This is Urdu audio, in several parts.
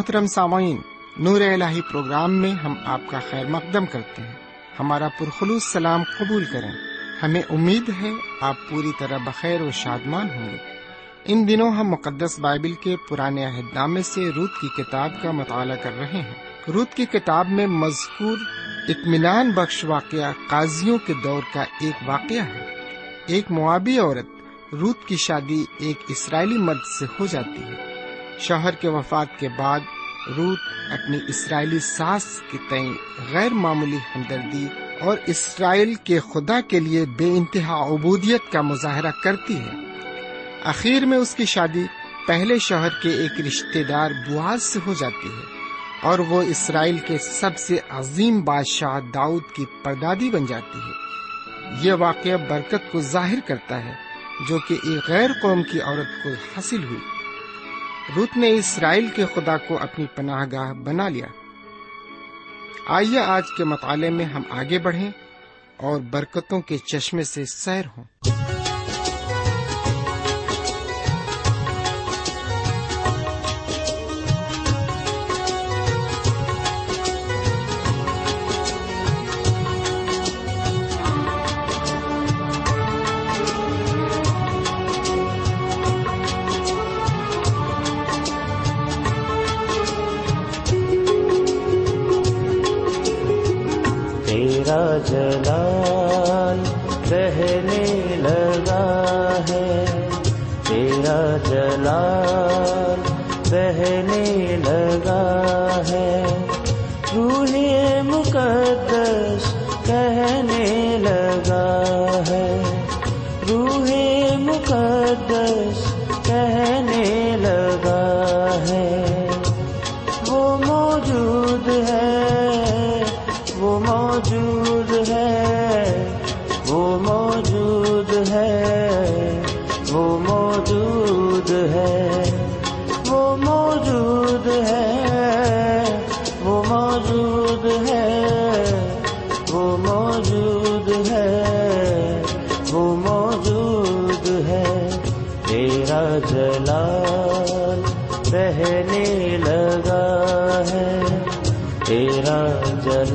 محترم سامعین، نور الہی پروگرام میں ہم آپ کا خیر مقدم کرتے ہیں۔ ہمارا پرخلوص سلام قبول کریں۔ ہمیں امید ہے آپ پوری طرح بخیر و شادمان ہوں گے۔ ان دنوں ہم مقدس بائبل کے پرانے عہد نامے سے روت کی کتاب کا مطالعہ کر رہے ہیں۔ روت کی کتاب میں مذکور اطمینان بخش واقعہ قاضیوں کے دور کا ایک واقعہ ہے۔ ایک معابی عورت روت کی شادی ایک اسرائیلی مرد سے ہو جاتی ہے۔ شوہر کے وفات کے بعد روت اپنی اسرائیلی ساس کے تئیں غیر معمولی ہمدردی اور اسرائیل کے خدا کے لیے بے انتہا عبودیت کا مظاہرہ کرتی ہے۔ اخیر میں اس کی شادی پہلے شوہر کے ایک رشتے دار بواز سے ہو جاتی ہے اور وہ اسرائیل کے سب سے عظیم بادشاہ داؤد کی پردادی بن جاتی ہے۔ یہ واقعہ برکت کو ظاہر کرتا ہے جو کہ ایک غیر قوم کی عورت کو حاصل ہوئی۔ روت نے اسرائیل کے خدا کو اپنی پناہ گاہ بنا لیا۔ آئیے آج کے مطالعے میں ہم آگے بڑھیں اور برکتوں کے چشمے سے سیر ہوں۔ لگا ہے تیرا جلال بہنے لگا ہے روح مقدس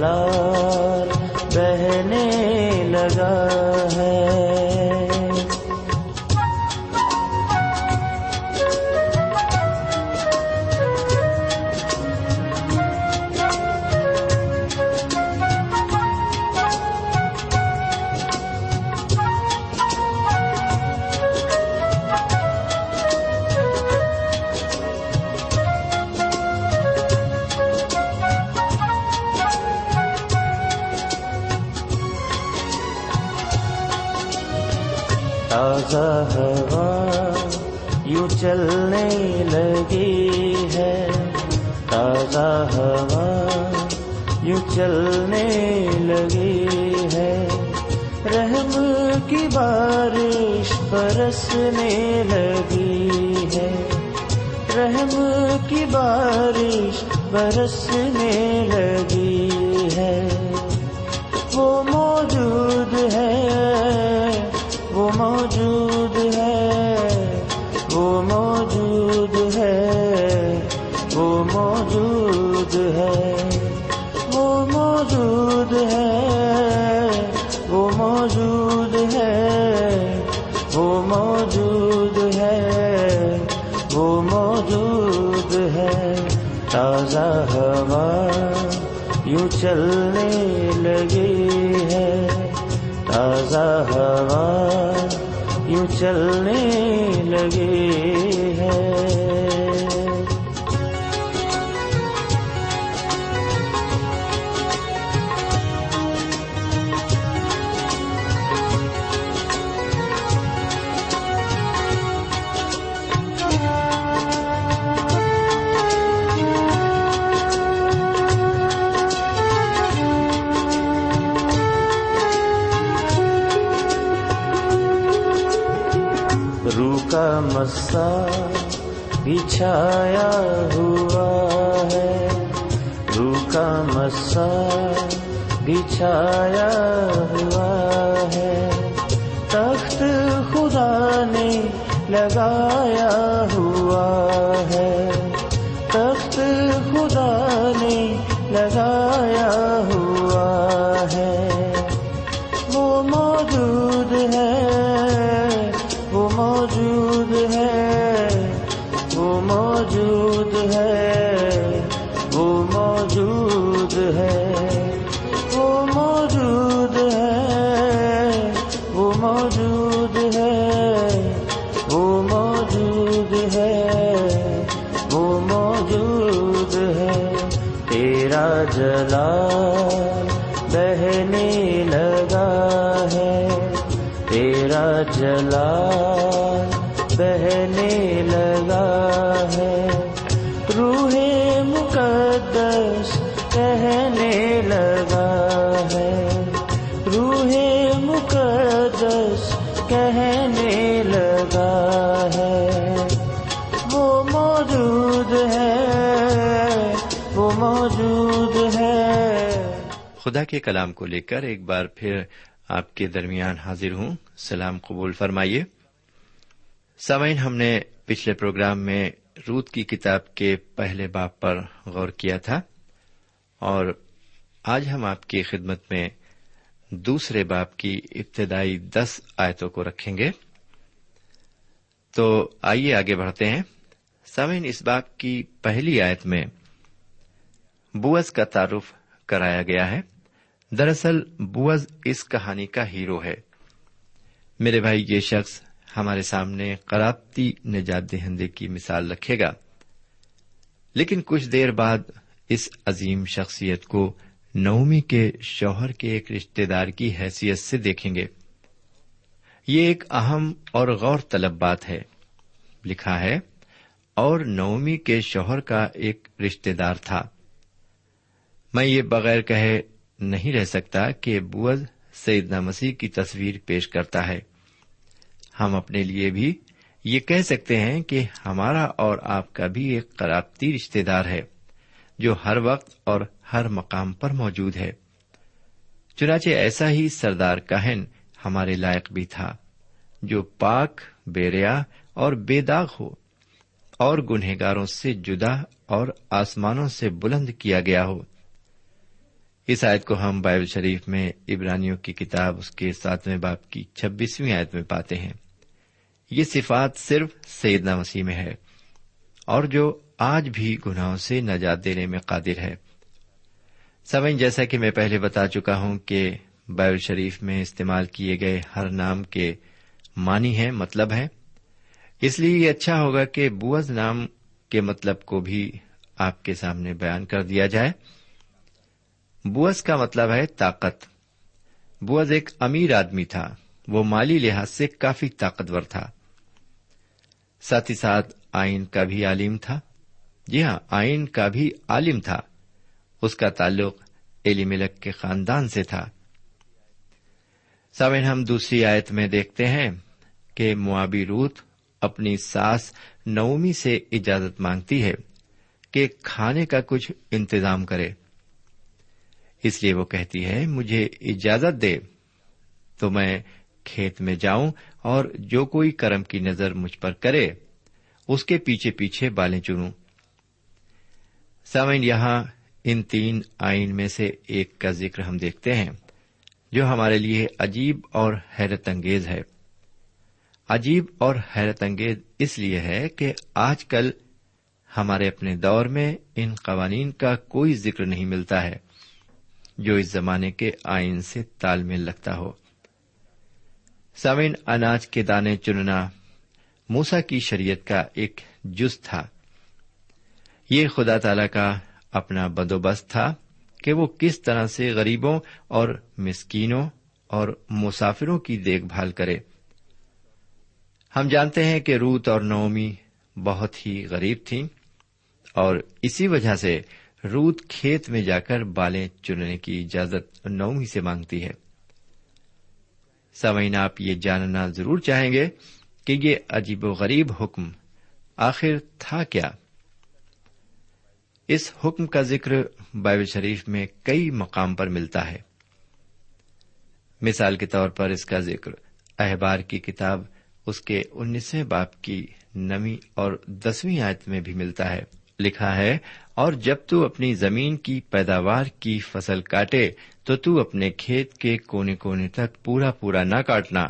کنار بہنے لگا۔ تازہ ہوا یوں چلنے لگی ہے۔ تازہ ہوا، یوں چلنے لگی ہے۔ رحم کی بارش برسنے لگی ہے۔ رحم کی بارش برسنے لگی ہے۔ وہ یوں چلنے لگی ہے تازہ ہوا یوں چلنے لگی ہے بچھایا ہوا ہے۔ روح کا مسا بچھایا ہوا چلا خدا کے کلام کو لے کر ایک بار پھر آپ کے درمیان حاضر ہوں۔ سلام قبول فرمائیے۔ سامعین، ہم نے پچھلے پروگرام میں روت کی کتاب کے پہلے باپ پر غور کیا تھا اور آج ہم آپ کی خدمت میں دوسرے باپ کی ابتدائی دس آیتوں کو رکھیں گے۔ تو آئیے آگے بڑھتے ہیں۔ سامعین، اس باپ کی پہلی آیت میں بوز کا تعارف کرایا گیا ہے۔ دراصل بوز اس کہانی کا ہیرو ہے۔ میرے بھائی، یہ شخص ہمارے سامنے قرابتی نجات دہندے کی مثال رکھے گا۔ لیکن کچھ دیر بعد اس عظیم شخصیت کو نومی کے شوہر کے ایک رشتے دار کی حیثیت سے دیکھیں گے۔ یہ ایک اہم اور غور طلب بات ہے۔ لکھا ہے، اور نومی کے شوہر کا ایک رشتے دار تھا۔ میں یہ بغیر کہے نہیں رہ سکتا کہ بوز سیدنا مسیح کی تصویر پیش کرتا ہے۔ ہم اپنے لیے بھی یہ کہہ سکتے ہیں کہ ہمارا اور آپ کا بھی ایک قرابتی رشتے دار ہے، جو ہر وقت اور ہر مقام پر موجود ہے۔ چنانچہ ایسا ہی سردار کہن ہمارے لائق بھی تھا، جو پاک بیریا اور بے داغ ہو، اور گنہگاروں سے جدا اور آسمانوں سے بلند کیا گیا ہو۔ اس آیت کو ہم بائبل شریف میں ابرانیوں کی کتاب اس کے ساتویں باپ کی چھبیسویں آیت میں پاتے ہیں۔ یہ صفات صرف سیدنا مسیح میں ہے اور جو آج بھی گناہوں سے نجات دینے میں قادر ہے۔ سمن جیسا کہ میں پہلے بتا چکا ہوں کہ بائبل شریف میں استعمال کیے گئے ہر نام کے معنی ہے مطلب ہے اس لیے یہ اچھا ہوگا کہ بوز نام کے مطلب کو بھی آپ کے سامنے بیان کر دیا جائے۔ بوز کا مطلب ہے طاقت۔ بوز ایک امیر آدمی تھا۔ وہ مالی لحاظ سے کافی طاقتور تھا۔ ساتھ ہی ساتھ آئین کا بھی عالم تھا۔ جی ہاں آئین کا بھی عالم تھا۔ اس کا تعلق ایلی ملک کے خاندان سے تھا۔ سامن ہم دوسری آیت میں دیکھتے ہیں کہ موابی روت اپنی ساس نومی سے اجازت مانگتی ہے کہ کھانے کا کچھ انتظام کرے۔ اس لیے وہ کہتی ہے، مجھے اجازت دے تو میں کھیت میں جاؤں اور جو کوئی کرم کی نظر مجھ پر کرے، اس کے پیچھے پیچھے بالیں چنوں۔ سامعین، یہاں ان تین آئین میں سے ایک کا ذکر ہم دیکھتے ہیں، جو ہمارے لیے عجیب اور حیرت انگیز ہے۔ عجیب اور حیرت انگیز اس لیے ہے کہ آج کل ہمارے اپنے دور میں ان قوانین کا کوئی ذکر نہیں ملتا ہے۔ جو اس زمانے کے آئین سے تال میل رکھتا ہو۔ سامن اناج کے دانے چننا موسا کی شریعت کا ایک جز تھا۔ یہ خدا تعالی کا اپنا بندوبست تھا کہ وہ کس طرح سے غریبوں اور مسکینوں اور مسافروں کی دیکھ بھال کرے۔ ہم جانتے ہیں کہ روت اور نومی بہت ہی غریب تھیں اور اسی وجہ سے روت کھیت میں جا کر بالیں چننے کی اجازت نومی سے مانگتی ہے۔ سوئین آپ یہ جاننا ضرور چاہیں گے کہ یہ عجیب و غریب حکم آخر تھا کیا؟ اس حکم کا ذکر بائبل شریف میں کئی مقام پر ملتا ہے۔ مثال کے طور پر اس کا ذکر احبار کی کتاب اس کے انیسویں باپ کی نویں اور دسویں آیت میں بھی ملتا ہے۔ لکھا ہے، اور جب تو اپنی زمین کی پیداوار کی فصل کاٹے، تو تو اپنے کھیت کے کونے کونے تک پورا پورا نہ کاٹنا،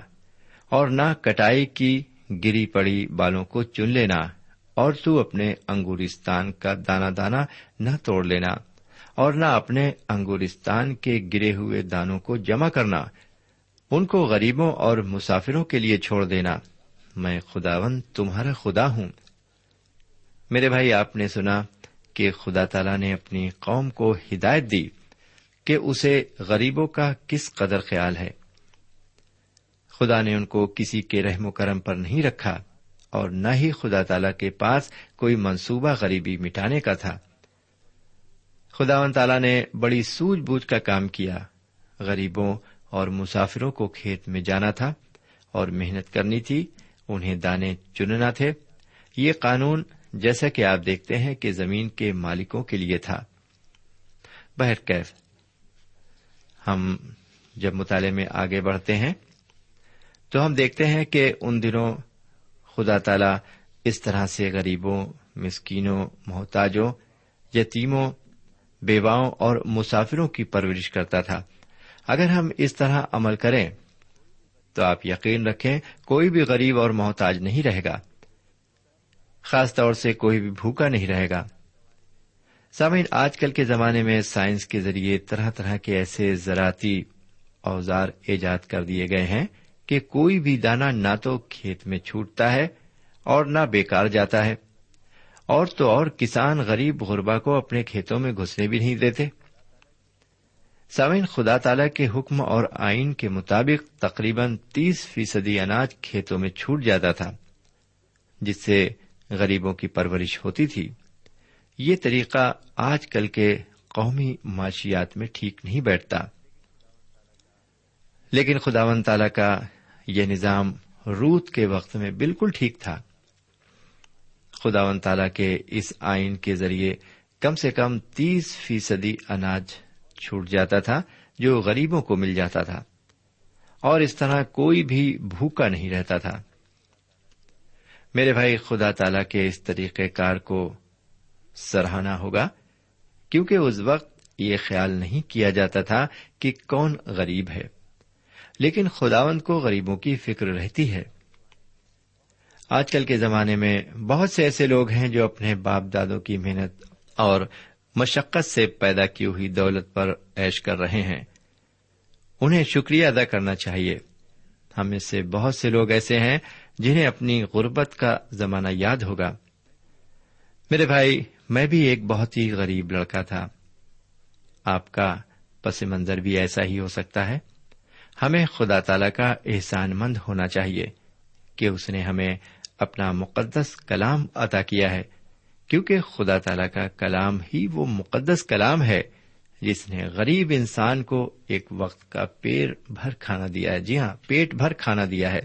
اور نہ کٹائی کی گری پڑی بالوں کو چن لینا، اور تو اپنے انگورستان کا دانا دانا نہ توڑ لینا، اور نہ اپنے انگورستان کے گرے ہوئے دانوں کو جمع کرنا، ان کو غریبوں اور مسافروں کے لیے چھوڑ دینا، میں خداون تمہارا خدا ہوں۔ میرے بھائی، آپ نے سنا کہ خدا تعالی نے اپنی قوم کو ہدایت دی کہ اسے غریبوں کا کس قدر خیال ہے۔ خدا نے ان کو کسی کے رحم و کرم پر نہیں رکھا اور نہ ہی خدا تعالی کے پاس کوئی منصوبہ غریبی مٹانے کا تھا۔ خدا و تعالی نے بڑی سوجھ بوجھ کا کام کیا۔ غریبوں اور مسافروں کو کھیت میں جانا تھا اور محنت کرنی تھی، انہیں دانے چننا تھے۔ یہ قانون جیسا کہ آپ دیکھتے ہیں کہ زمین کے مالکوں کے لیے تھا۔ بہرکیف ہم جب مطالعے میں آگے بڑھتے ہیں، تو ہم دیکھتے ہیں کہ ان دنوں خدا تعالی اس طرح سے غریبوں، مسکینوں، محتاجوں، یتیموں، بیواؤں اور مسافروں کی پرورش کرتا تھا۔ اگر ہم اس طرح عمل کریں، تو آپ یقین رکھیں کوئی بھی غریب اور محتاج نہیں رہے گا۔ خاص طور سے کوئی بھی بھوکا نہیں رہے گا۔ سامعین، آج کل کے زمانے میں سائنس کے ذریعے طرح طرح کے ایسے زراعتی اوزار ایجاد کر دیے گئے ہیں کہ کوئی بھی دانا نہ تو کھیت میں چھوٹتا ہے اور نہ بیکار جاتا ہے۔ اور تو اور کسان غریب غربا کو اپنے کھیتوں میں گھسنے بھی نہیں دیتے۔ سامعین، خدا تعالی کے حکم اور آئین کے مطابق تقریباً تیس فیصدی اناج کھیتوں میں چھوٹ جاتا تھا، جس سے غریبوں کی پرورش ہوتی تھی۔ یہ طریقہ آج کل کے قومی معاشیات میں ٹھیک نہیں بیٹھتا۔ لیکن خداون تعالی کا یہ نظام روت کے وقت میں بالکل ٹھیک تھا۔ خداون تعالی کے اس آئین کے ذریعے کم سے کم تیس فیصدی اناج چھوٹ جاتا تھا جو غریبوں کو مل جاتا تھا۔ اور اس طرح کوئی بھی بھوکا نہیں رہتا تھا۔ میرے بھائی، خدا تعالی کے اس طریقہ کار کو سراہنا ہوگا، کیونکہ اس وقت یہ خیال نہیں کیا جاتا تھا کہ کون غریب ہے۔ لیکن خداون کو غریبوں کی فکر رہتی ہے۔ آج کل کے زمانے میں بہت سے ایسے لوگ ہیں جو اپنے باپ دادوں کی محنت اور مشقت سے پیدا کی ہوئی دولت پر ایش کر رہے ہیں۔ انہیں شکریہ ادا کرنا چاہیے۔ ہم میں سے بہت سے لوگ ایسے ہیں جنہیں اپنی غربت کا زمانہ یاد ہوگا۔ میرے بھائی، میں بھی ایک بہت ہی غریب لڑکا تھا۔ آپ کا پس منظر بھی ایسا ہی ہو سکتا ہے۔ ہمیں خدا تعالی کا احسان مند ہونا چاہیے کہ اس نے ہمیں اپنا مقدس کلام عطا کیا ہے، کیونکہ خدا تعالی کا کلام ہی وہ مقدس کلام ہے جس نے غریب انسان کو ایک وقت کا پیر بھر کھانا دیا ہے۔ جی ہاں پیٹ بھر کھانا دیا ہے۔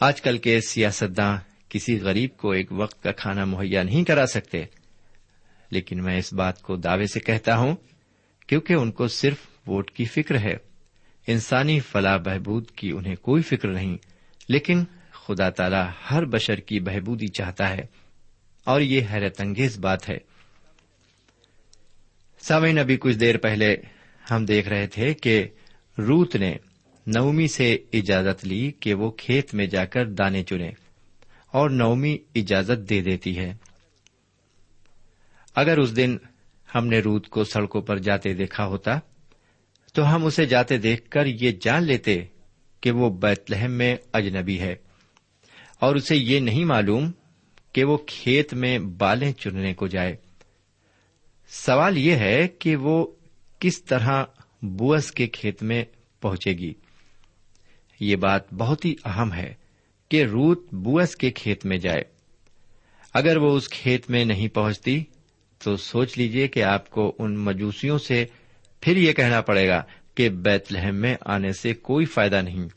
آج کل کے سیاستداں کسی غریب کو ایک وقت کا کھانا مہیا نہیں کرا سکتے۔ لیکن میں اس بات کو دعوے سے کہتا ہوں، کیونکہ ان کو صرف ووٹ کی فکر ہے۔ انسانی فلاح بہبود کی انہیں کوئی فکر نہیں، لیکن خدا تعالی ہر بشر کی بہبودی چاہتا ہے۔ اور یہ حیرت انگیز بات ہے۔ سامعین، ابھی کچھ دیر پہلے ہم دیکھ رہے تھے کہ روت نے نومی سے اجازت لی کہ وہ کھیت میں جا کر دانے چنے اور نومی اجازت دے دیتی ہے۔ اگر اس دن ہم نے روت کو سڑکوں پر جاتے دیکھا ہوتا، تو ہم اسے جاتے دیکھ کر یہ جان لیتے کہ وہ بیت لہم میں اجنبی ہے۔ اور اسے یہ نہیں معلوم کہ وہ کھیت میں بالیں چننے کو جائے۔ سوال یہ ہے کہ وہ کس طرح بوس کے کھیت میں پہنچے گی۔ یہ بات بہت ہی اہم ہے کہ روت بوس کے کھیت میں جائے۔ اگر وہ اس کھیت میں نہیں پہنچتی، تو سوچ لیجیے کہ آپ کو ان مجوسیوں سے پھر یہ کہنا پڑے گا کہ بیت لہم میں آنے سے کوئی فائدہ نہیں،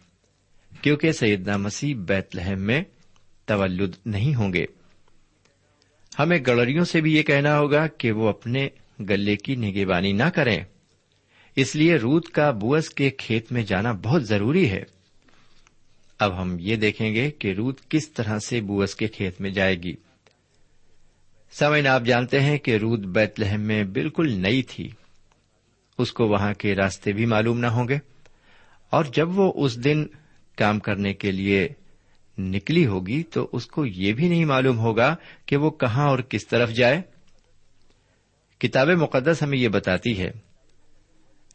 کیونکہ سیدنا مسیح بیت لہم میں تولد نہیں ہوں گے۔ ہمیں گڑریوں سے بھی یہ کہنا ہوگا کہ وہ اپنے گلے کی نگہبانی نہ کریں۔ اس لیے رود کا بوس کے کھیت میں جانا بہت ضروری ہے۔ اب ہم یہ دیکھیں گے کہ رود کس طرح سے بوس کے کھیت میں جائے گی۔ سمعین آپ جانتے ہیں کہ رود بیت لہم میں بالکل نئی تھی۔ اس کو وہاں کے راستے بھی معلوم نہ ہوں گے۔ اور جب وہ اس دن کام کرنے کے لیے نکلی ہوگی تو اس کو یہ بھی نہیں معلوم ہوگا کہ وہ کہاں اور کس طرف جائے۔ کتاب مقدس ہمیں یہ بتاتی ہے،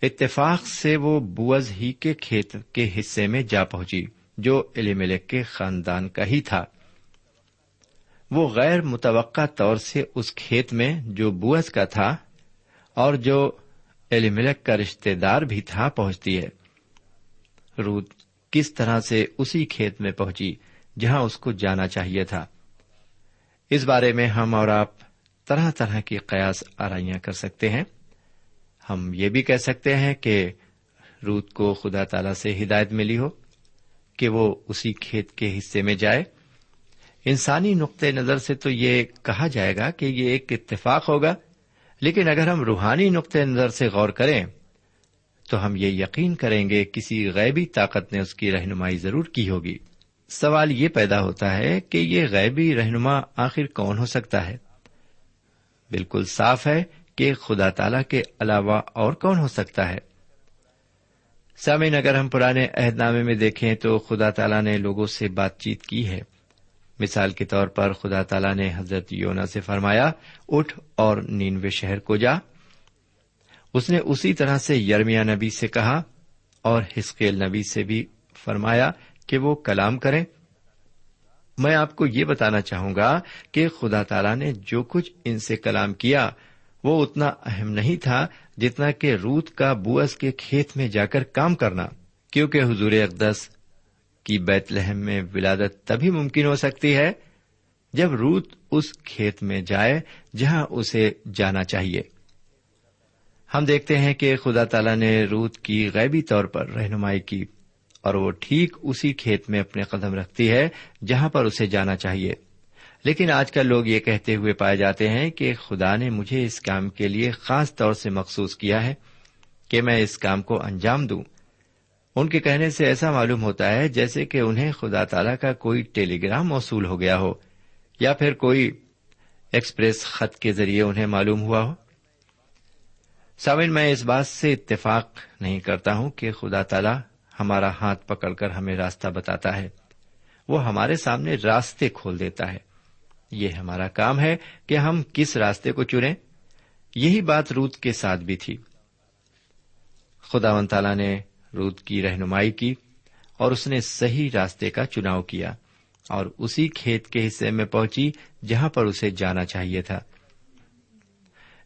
اتفاق سے وہ بوز ہی کے کھیت کے حصے میں جا پہنچی، جو علی ملک کے خاندان کا ہی تھا۔ وہ غیر متوقع طور سے اس کھیت میں جو بوز کا تھا اور جو علی ملک کا رشتے دار بھی تھا پہنچتی ہے۔ روت کس طرح سے اسی کھیت میں پہنچی جہاں اس کو جانا چاہیے تھا۔ اس بارے میں ہم اور آپ طرح طرح کی قیاس آرائیاں کر سکتے ہیں۔ ہم یہ بھی کہہ سکتے ہیں کہ روت کو خدا تعالی سے ہدایت ملی ہو کہ وہ اسی کھیت کے حصے میں جائے۔ انسانی نقطۂ نظر سے تو یہ کہا جائے گا کہ یہ ایک اتفاق ہوگا، لیکن اگر ہم روحانی نقطۂ نظر سے غور کریں تو ہم یہ یقین کریں گے کسی غیبی طاقت نے اس کی رہنمائی ضرور کی ہوگی۔ سوال یہ پیدا ہوتا ہے کہ یہ غیبی رہنما آخر کون ہو سکتا ہے؟ بالکل صاف ہے کہ خدا تعالی کے علاوہ اور کون ہو سکتا ہے۔ سامعین، اگر ہم پرانے عہد نامے میں دیکھیں تو خدا تعالیٰ نے لوگوں سے بات چیت کی ہے۔ مثال کے طور پر خدا تعالیٰ نے حضرت یونا سے فرمایا، اٹھ اور نینوے شہر کو جا۔ اس نے اسی طرح سے یرمیا نبی سے کہا اور ہسکیل نبی سے بھی فرمایا کہ وہ کلام کریں۔ میں آپ کو یہ بتانا چاہوں گا کہ خدا تعالیٰ نے جو کچھ ان سے کلام کیا، وہ اتنا اہم نہیں تھا جتنا کہ روت کا بوس کے کھیت میں جا کر کام کرنا، کیونکہ حضور اقدس کی بیت لہم میں ولادت تبھی ممکن ہو سکتی ہے جب روت اس کھیت میں جائے جہاں اسے جانا چاہیے۔ ہم دیکھتے ہیں کہ خدا تعالی نے روت کی غیبی طور پر رہنمائی کی اور وہ ٹھیک اسی کھیت میں اپنے قدم رکھتی ہے جہاں پر اسے جانا چاہیے۔ لیکن آج کل لوگ یہ کہتے ہوئے پائے جاتے ہیں کہ خدا نے مجھے اس کام کے لیے خاص طور سے مخصوص کیا ہے کہ میں اس کام کو انجام دوں۔ ان کے کہنے سے ایسا معلوم ہوتا ہے جیسے کہ انہیں خدا تعالی کا کوئی ٹیلی گرام موصول ہو گیا ہو یا پھر کوئی ایکسپریس خط کے ذریعے انہیں معلوم ہوا ہو۔ سامن میں اس بات سے اتفاق نہیں کرتا ہوں کہ خدا تعالی ہمارا ہاتھ پکڑ کر ہمیں راستہ بتاتا ہے۔ وہ ہمارے سامنے راستے کھول دیتا ہے۔ یہ ہمارا کام ہے کہ ہم کس راستے کو چنیں۔ یہی بات روت کے ساتھ بھی تھی۔ خدا و تعالی نے روت کی رہنمائی کی اور اس نے صحیح راستے کا چناؤ کیا اور اسی کھیت کے حصے میں پہنچی جہاں پر اسے جانا چاہیے تھا۔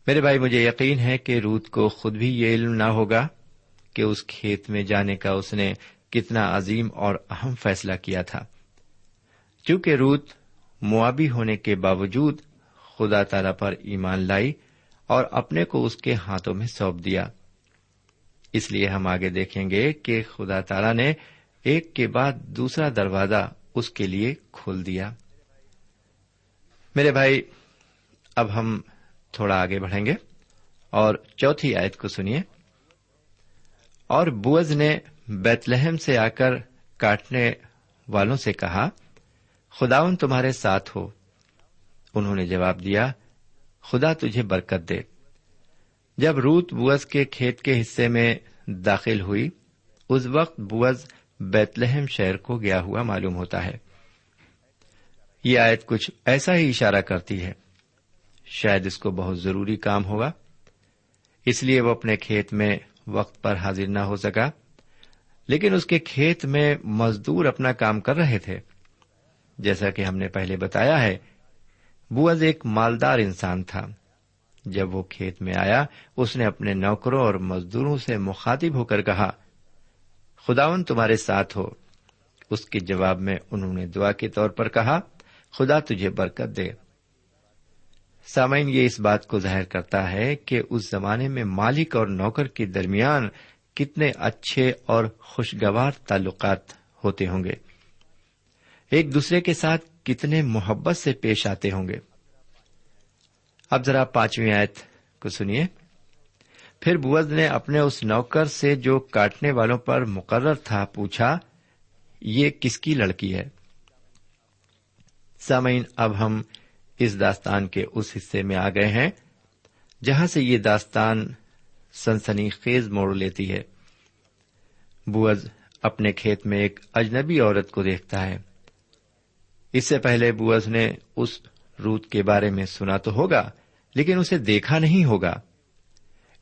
میرے بھائی، مجھے یقین ہے کہ روت کو خود بھی یہ علم نہ ہوگا کہ اس کھیت میں جانے کا اس نے کتنا عظیم اور اہم فیصلہ کیا تھا۔ چونکہ روت موابی ہونے کے باوجود خدا تعالی پر ایمان لائی اور اپنے کو اس کے ہاتھوں میں سونپ دیا۔ اس لیے ہم آگے دیکھیں گے کہ خدا تعالی نے ایک کے بعد دوسرا دروازہ اس کے لیے کھول دیا۔ میرے بھائی، اب ہم تھوڑا آگے بڑھیں گے۔ اور چوتھی آیت کو سنیے۔ اور بوز نے بیت لہم سے آ کر کاٹنے والوں سے کہا، خداون تمہارے ساتھ ہو۔ انہوں نے جواب دیا، خدا تجھے برکت دے۔ جب روت بوز کے کھیت کے حصے میں داخل ہوئی، اس وقت بوز بیت لہم شہر کو گیا ہوا معلوم ہوتا ہے۔ یہ آیت کچھ ایسا ہی اشارہ کرتی ہے۔ شاید اس کو بہت ضروری کام ہوگا۔ اس لیے وہ اپنے کھیت میں وقت پر حاضر نہ ہو سکا۔ لیکن اس کے کھیت میں مزدور اپنا کام کر رہے تھے۔ جیسا کہ ہم نے پہلے بتایا ہے بوز ایک مالدار انسان تھا۔ جب وہ کھیت میں آیا، اس نے اپنے نوکروں اور مزدوروں سے مخاطب ہو کر کہا، خداون تمہارے ساتھ ہو۔ اس کے جواب میں انہوں نے دعا کے طور پر کہا، خدا تجھے برکت دے۔ سامعین، یہ اس بات کو ظاہر کرتا ہے کہ اس زمانے میں مالک اور نوکر کے درمیان کتنے اچھے اور خوشگوار تعلقات ہوتے ہوں گے۔ ایک دوسرے کے ساتھ کتنے محبت سے پیش آتے ہوں گے۔ اب ذرا پانچویں آیت کو سنیے۔ پھر بوز نے اپنے اس نوکر سے جو کاٹنے والوں پر مقرر تھا پوچھا، یہ کس کی لڑکی ہے؟ سامعین، اب ہم اس داستان کے اس حصے میں آ گئے ہیں، جہاں سے یہ داستان سنسنی خیز موڑ لیتی ہے۔ بوز اپنے کھیت میں ایک اجنبی عورت کو دیکھتا ہے۔ اس سے پہلے بوز نے اس روت کے بارے میں سنا تو ہوگا، لیکن اسے دیکھا نہیں ہوگا۔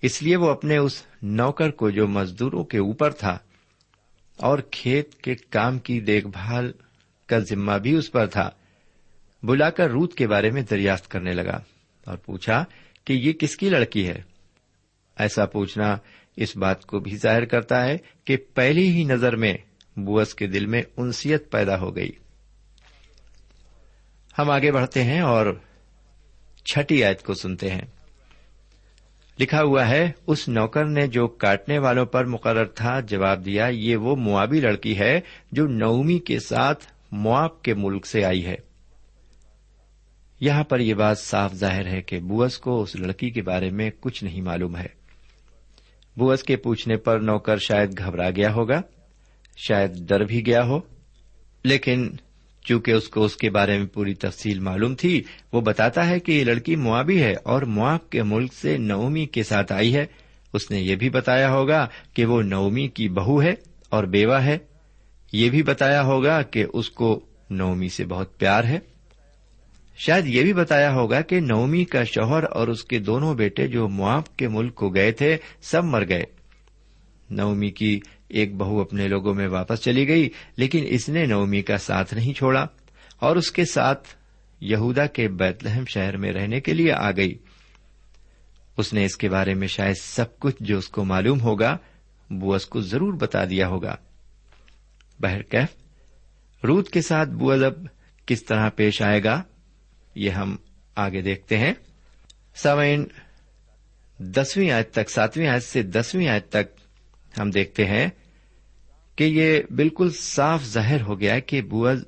اس لیے وہ اپنے اس نوکر کو جو مزدوروں کے اوپر تھا اور کھیت کے کام کی دیکھ بھال کا ذمہ بھی اس پر تھا۔ بلا کر روت کے بارے میں دریافت کرنے لگا اور پوچھا کہ یہ کس کی لڑکی ہے؟ ایسا پوچھنا اس بات کو بھی ظاہر کرتا ہے کہ پہلی ہی نظر میں بوس کے دل میں انسیت پیدا ہو گئی۔ ہم آگے بڑھتے ہیں اور چھٹی آیت کو سنتے ہیں۔ لکھا ہوا ہے، اس نوکر نے جو کاٹنے والوں پر مقرر تھا جواب دیا، یہ وہ موابی لڑکی ہے جو نومی کے ساتھ مواب کے ملک سے آئی ہے۔ یہاں پر یہ بات صاف ظاہر ہے کہ بوس کو اس لڑکی کے بارے میں کچھ نہیں معلوم ہے۔ بوس کے پوچھنے پر نوکر شاید گھبرا گیا ہوگا، شاید ڈر بھی گیا ہو، لیکن چونکہ اس کو اس کے بارے میں پوری تفصیل معلوم تھی، وہ بتاتا ہے کہ یہ لڑکی موابی ہے اور مواب کے ملک سے نومی کے ساتھ آئی ہے۔ اس نے یہ بھی بتایا ہوگا کہ وہ نومی کی بہو ہے اور بیوہ ہے۔ یہ بھی بتایا ہوگا کہ اس کو نومی سے بہت پیار ہے۔ شاید یہ بھی بتایا ہوگا کہ نومی کا شوہر اور اس کے دونوں بیٹے جو مواب کے ملک کو گئے تھے، سب مر گئے۔ نومی کی ایک بہو اپنے لوگوں میں واپس چلی گئی، لیکن اس نے نومی کا ساتھ نہیں چھوڑا اور اس کے ساتھ یہودا کے بیت لہم شہر میں رہنے کے لیے آ گئی۔ اس نے اس کے بارے میں شاید سب کچھ جو اس کو معلوم ہوگا بوز کو ضرور بتا دیا ہوگا۔ بہرکیف روت کے ساتھ بوز اب کس طرح پیش آئے گا؟ یہ ہم آگے دیکھتے ہیں۔ سوئن دسویں آیت تک، ساتویں آیت سے دسویں آیت تک ہم دیکھتے ہیں کہ یہ بالکل صاف ظاہر ہو گیا کہ بوز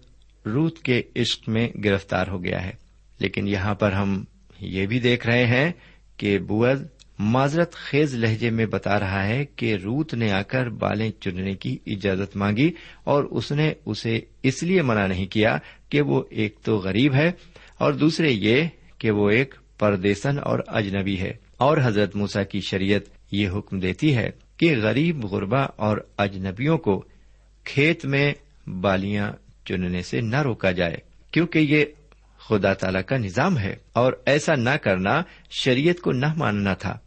روت کے عشق میں گرفتار ہو گیا ہے۔ لیکن یہاں پر ہم یہ بھی دیکھ رہے ہیں کہ بوز معذرت خیز لہجے میں بتا رہا ہے کہ روت نے آ کر بالیں چننے کی اجازت مانگی اور اس نے اسے اس لیے منع نہیں کیا کہ وہ ایک تو غریب ہے اور دوسرے یہ کہ وہ ایک پردیسن اور اجنبی ہے۔ اور حضرت موسا کی شریعت یہ حکم دیتی ہے کہ غریب غربا اور اجنبیوں کو کھیت میں بالیاں چننے سے نہ روکا جائے، کیونکہ یہ خدا تعالی کا نظام ہے۔ اور ایسا نہ کرنا شریعت کو نہ ماننا تھا۔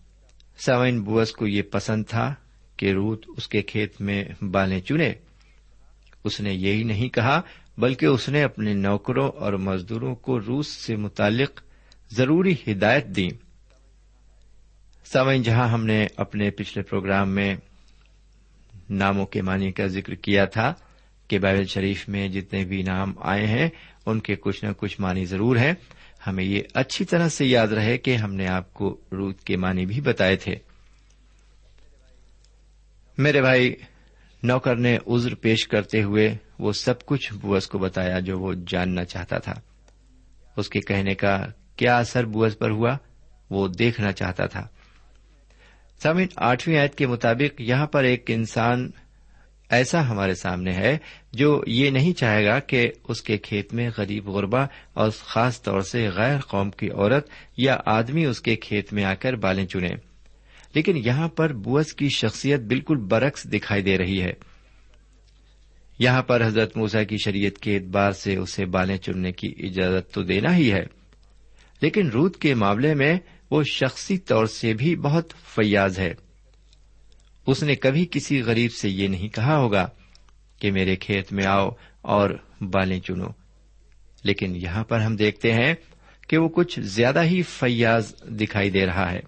سوئن بوس کو یہ پسند تھا کہ روت اس کے کھیت میں بالیں چنے۔ اس نے یہی نہیں کہا بلکہ اس نے اپنے نوکروں اور مزدوروں کو روس سے متعلق ضروری ہدایت دی۔ سوئن جہاں ہم نے اپنے پچھلے پروگرام میں ناموں کے معنی کا ذکر کیا تھا کہ بائبل شریف میں جتنے بھی نام آئے ہیں، ان کے کچھ نہ کچھ معنی ضرور ہیں۔ ہمیں یہ اچھی طرح سے یاد رہے کہ ہم نے آپ کو روت کے معنی بھی بتائے تھے۔ میرے بھائی، نوکر نے عذر پیش کرتے ہوئے وہ سب کچھ بوس کو بتایا جو وہ جاننا چاہتا تھا۔ اس کے کہنے کا کیا اثر بوس پر ہوا؟ وہ دیکھنا چاہتا تھا۔ سامن آٹھویں آیت کے مطابق یہاں پر ایک انسان ایسا ہمارے سامنے ہے جو یہ نہیں چاہے گا کہ اس کے کھیت میں غریب غربا اور خاص طور سے غیر قوم کی عورت یا آدمی اس کے کھیت میں آ کر بالیں چنے لیکن یہاں پر بوس کی شخصیت بالکل برعکس دکھائی دے رہی ہے۔ یہاں پر حضرت موسا کی شریعت کے اعتبار سے اسے بالیں چننے کی اجازت تو دینا ہی ہے۔ لیکن رود کے معاملے میں وہ شخصی طور سے بھی بہت فیاض ہے۔ اس نے کبھی کسی غریب سے یہ نہیں کہا ہوگا کہ میرے کھیت میں آؤ اور بالیں چنو۔ لیکن یہاں پر ہم دیکھتے ہیں کہ وہ کچھ زیادہ ہی فیاض دکھائی دے رہا ہے۔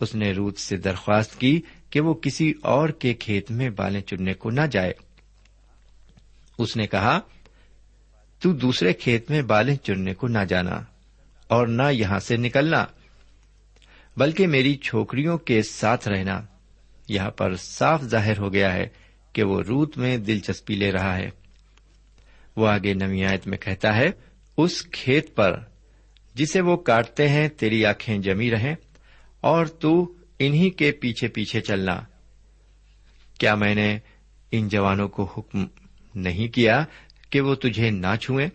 اس نے روت سے درخواست کی کہ وہ کسی اور کے کھیت میں بالیں چننے کو نہ جائے۔ اس نے کہا، تو دوسرے کھیت میں بالیں چننے کو نہ جانا اور نہ یہاں سے نکلنا، بلکہ میری چھوکریوں کے ساتھ رہنا۔ یہاں پر صاف ظاہر ہو گیا ہے کہ وہ روت میں دلچسپی لے رہا ہے۔ وہ آگے نمیات میں کہتا ہے، اس کھیت پر جسے وہ کاٹتے ہیں، تیری آنکھیں جمی رہیں اور تو انہیں کے پیچھے پیچھے چلنا۔ کیا میں نے ان جوانوں کو حکم نہیں کیا کہ وہ تجھے نہ چھوئیں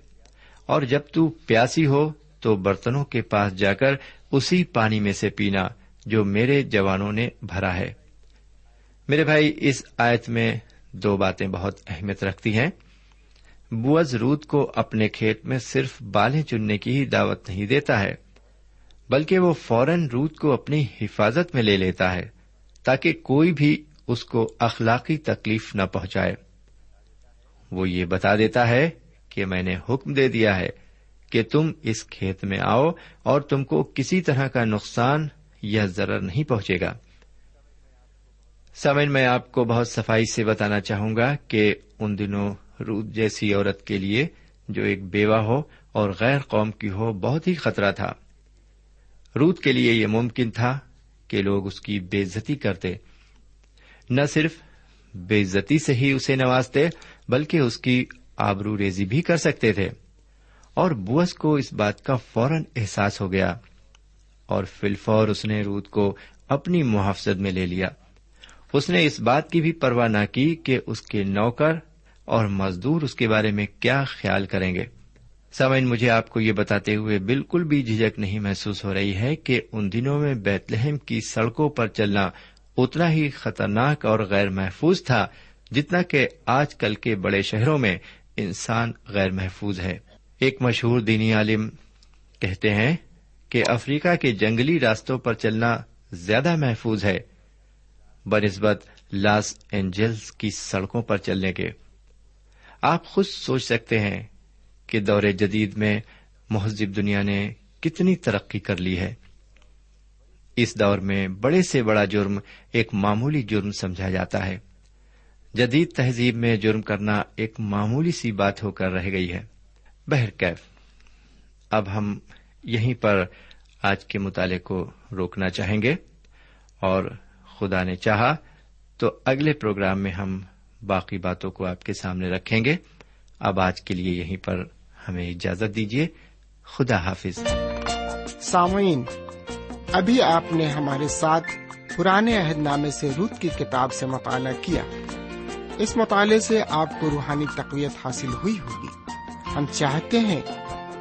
اور جب تو پیاسی ہو تو برتنوں کے پاس جا کر اسی پانی میں سے پینا جو میرے جوانوں نے بھرا ہے۔ میرے بھائی، اس آیت میں دو باتیں بہت اہمیت رکھتی ہیں۔ بوز رود کو اپنے کھیت میں صرف بالیں چننے کی ہی دعوت نہیں دیتا ہے، بلکہ وہ فوراً روت کو اپنی حفاظت میں لے لیتا ہے تاکہ کوئی بھی اس کو اخلاقی تکلیف نہ پہنچائے۔ وہ یہ بتا دیتا ہے کہ میں نے حکم دے دیا ہے کہ تم اس کھیت میں آؤ اور تم کو کسی طرح کا نقصان یا ضرر نہیں پہنچے گا۔ سمن میں آپ کو بہت صفائی سے بتانا چاہوں گا کہ ان دنوں روت جیسی عورت کے لیے جو ایک بیوہ ہو اور غیر قوم کی ہو بہت ہی خطرہ تھا۔ روت کے لیے یہ ممکن تھا کہ لوگ اس کی بےزتی کرتے۔ نہ صرف بےزتی سے ہی اسے نوازتے، بلکہ اس کی آبرو ریزی بھی کر سکتے تھے۔ اور بوس کو اس بات کا فوراً احساس ہو گیا۔ اور فلفور اس نے روت کو اپنی محافظت میں لے لیا۔ اس نے اس بات کی بھی پرواہ نہ کی کہ اس کے نوکر اور مزدور اس کے بارے میں کیا خیال کریں گے۔ سمن مجھے آپ کو یہ بتاتے ہوئے بالکل بھی جھجک نہیں محسوس ہو رہی ہے کہ ان دنوں میں بیت لہم کی سڑکوں پر چلنا اتنا ہی خطرناک اور غیر محفوظ تھا جتنا کہ آج کل کے بڑے شہروں میں انسان غیر محفوظ ہے۔ ایک مشہور دینی عالم کہتے ہیں کہ افریقہ کے جنگلی راستوں پر چلنا زیادہ محفوظ ہے، بنسبت لاس اینجلس کی سڑکوں پر چلنے کے۔ آپ خود سوچ سکتے ہیں کہ دور جدید میں مہذب دنیا نے کتنی ترقی کر لی ہے۔ اس دور میں بڑے سے بڑا جرم ایک معمولی جرم سمجھا جاتا ہے۔ جدید تہذیب میں جرم کرنا ایک معمولی سی بات ہو کر رہ گئی ہے۔ بہرکیف اب ہم یہیں پر آج کے مطالعے کو روکنا چاہیں گے۔ اور خدا نے چاہا تو اگلے پروگرام میں ہم باقی باتوں کو آپ کے سامنے رکھیں گے۔ اب آج کے لیے یہیں پر ہمیں اجازت دیجیے خدا حافظ۔ سامعین ابھی آپ نے ہمارے ساتھ پرانے عہد نامے سے روت کی کتاب سے مطالعہ کیا۔ اس مطالعے سے آپ کو روحانی تقویت حاصل ہوئی ہوگی۔ ہم چاہتے ہیں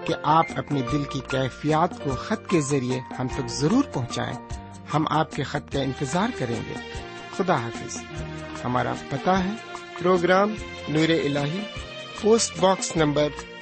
کہ آپ اپنے دل کی کیفیات کو خط کے ذریعے ہم تک ضرور پہنچائیں۔ ہم آپ کے خط کا انتظار کریں گے۔ خدا حافظ۔ ہمارا پتا ہے۔ پروگرام نور ال post box number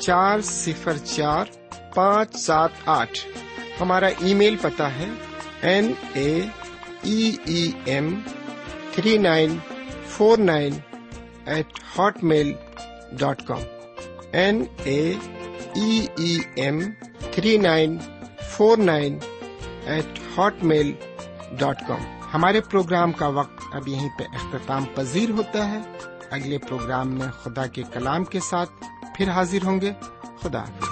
چار صفر چار پانچ سات آٹھ۔ ہمارا ای میل پتا ہے۔ N A E M three nine four nine eight Hotmail dot com. N A E M three nine four nine eight Hotmail dot com. ہمارے پروگرام کا وقت اب یہیں پہ اختتام پذیر ہوتا ہے۔ اگلے پروگرام میں خدا کے کلام کے ساتھ پھر حاضر ہوں گے خدا حافظ۔